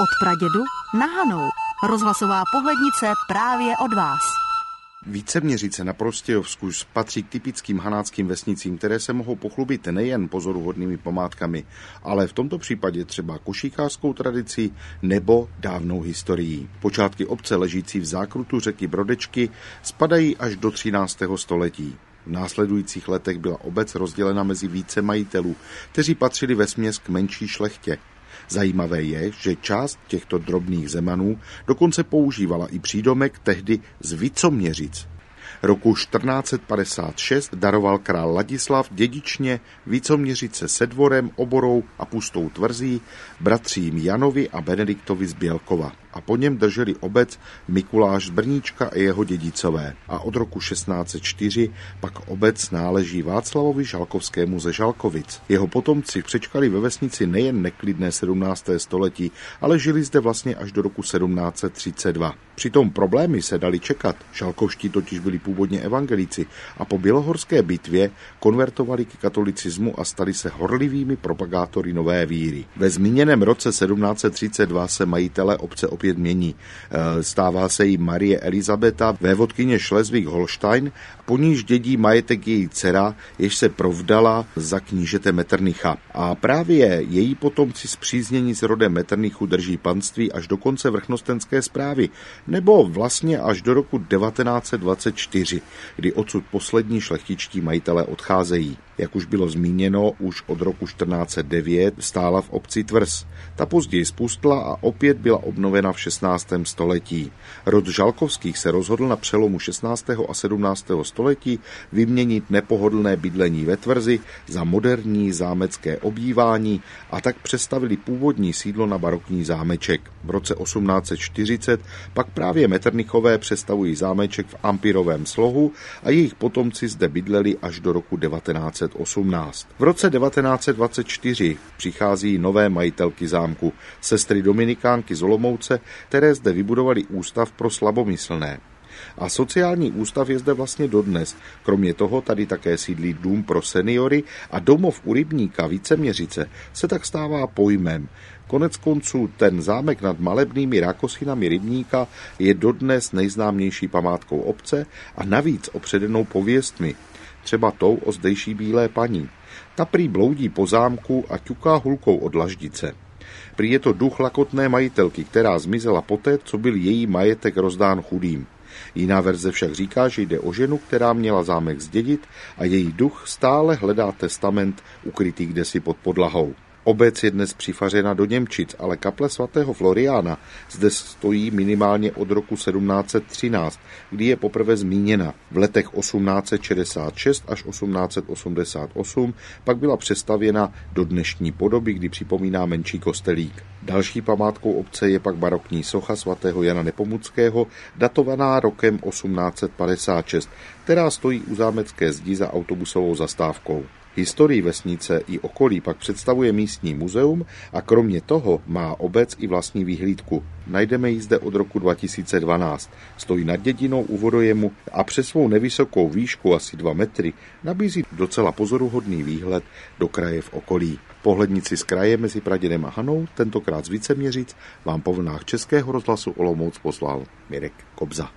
Od pradědu na Hanou. Rozhlasová pohlednice právě od vás. Víceměřice na Prostějovsku patří k typickým hanáckým vesnicím, které se mohou pochlubit nejen pozoruhodnými památkami, ale v tomto případě třeba košíkářskou tradicí nebo dávnou historií. Počátky obce ležící v zákrutu řeky Brodečky spadají až do 13. století. V následujících letech byla obec rozdělena mezi více majitelů, kteří patřili ve směs k menší šlechtě. Zajímavé je, že část těchto drobných zemanů dokonce používala i přídomek tehdy z Vicoměřic. Roku 1456 daroval král Ladislav dědičně Vícoměřice se dvorem, oborou a pustou tvrzí bratřím Janovi a Benediktovi z Bělkova a po něm drželi obec Mikuláš z Brníčka a jeho dědicové. A od roku 1604 pak obec náleží Václavovi Žalkovskému ze Žalkovic. Jeho potomci přečkali ve vesnici nejen neklidné 17. století, ale žili zde vlastně až do roku 1732. Přitom problémy se dali čekat. Žalkovští totiž byli původně evangelíci a po bělohorské bitvě konvertovali k katolicismu a stali se horlivými propagátory nové víry. Ve zmíněném roce 1732 se majitele obce opět mění. E, stává se jí Marie Elizabeta, vévodkyně Šlezvik Holstein, po níž dědí majetek její dcera, jež se provdala za knížete Metternicha. A právě její potomci zpříznění s rodem Metternichu drží panství až do konce vrchnostenské zprávy, nebo vlastně až do roku 1924, kdy odsud poslední šlechtičtí majitelé odcházejí. Jak už bylo zmíněno, už od roku 1409 stála v obci Tvrz. Ta později spustla a opět byla obnovena v 16. století. Rod Žalkovských se rozhodl na přelomu 16. a 17. století vyměnit nepohodlné bydlení ve Tvrzi za moderní zámecké obývání a tak přestavili původní sídlo na barokní zámeček. V roce 1840 pak právě Meternichové přestavují zámeček v Ampirovém slohu a jejich potomci zde bydleli až do roku 1918. V roce 1924 přichází nové majitelky zámku, sestry Dominikánky z Olomouce, které zde vybudovali ústav pro slabomyslné. A sociální ústav je zde vlastně dodnes. Kromě toho tady také sídlí dům pro seniory a domov u rybníka Víceměřice se tak stává pojmem. Konec konců ten zámek nad malebnými rákosinami rybníka je dodnes nejznámější památkou obce a navíc opředenou pověstmi, třeba tou o zdejší bílé paní. Ta prý bloudí po zámku a ťuká hulkou od laždice. Prý je to duch lakotné majitelky, která zmizela poté, co byl její majetek rozdán chudým. Jiná verze však říká, že jde o ženu, která měla zámek zdědit a její duch stále hledá testament ukrytý kdesi pod podlahou. Obec je dnes přifařena do Němčic, ale kaple svatého Floriána zde stojí minimálně od roku 1713, kdy je poprvé zmíněna. V letech 1866 až 1888 pak byla přestavěna do dnešní podoby, kdy připomíná menší kostelík. Další památkou obce je pak barokní socha svatého Jana Nepomuckého, datovaná rokem 1856, která stojí u zámecké zdi za autobusovou zastávkou. Historii vesnice i okolí pak představuje místní muzeum a kromě toho má obec i vlastní výhlídku. Najdeme ji zde od roku 2012. Stojí nad dědinou u vodojemu a přes svou nevysokou výšku asi 2 metry nabízí docela pozoruhodný výhled do kraje v okolí. Pohlednici z kraje mezi Pradědem a Hanou, tentokrát z Víceměřic, vám po vlnách Českého rozhlasu Olomouc poslal Mirek Kobza.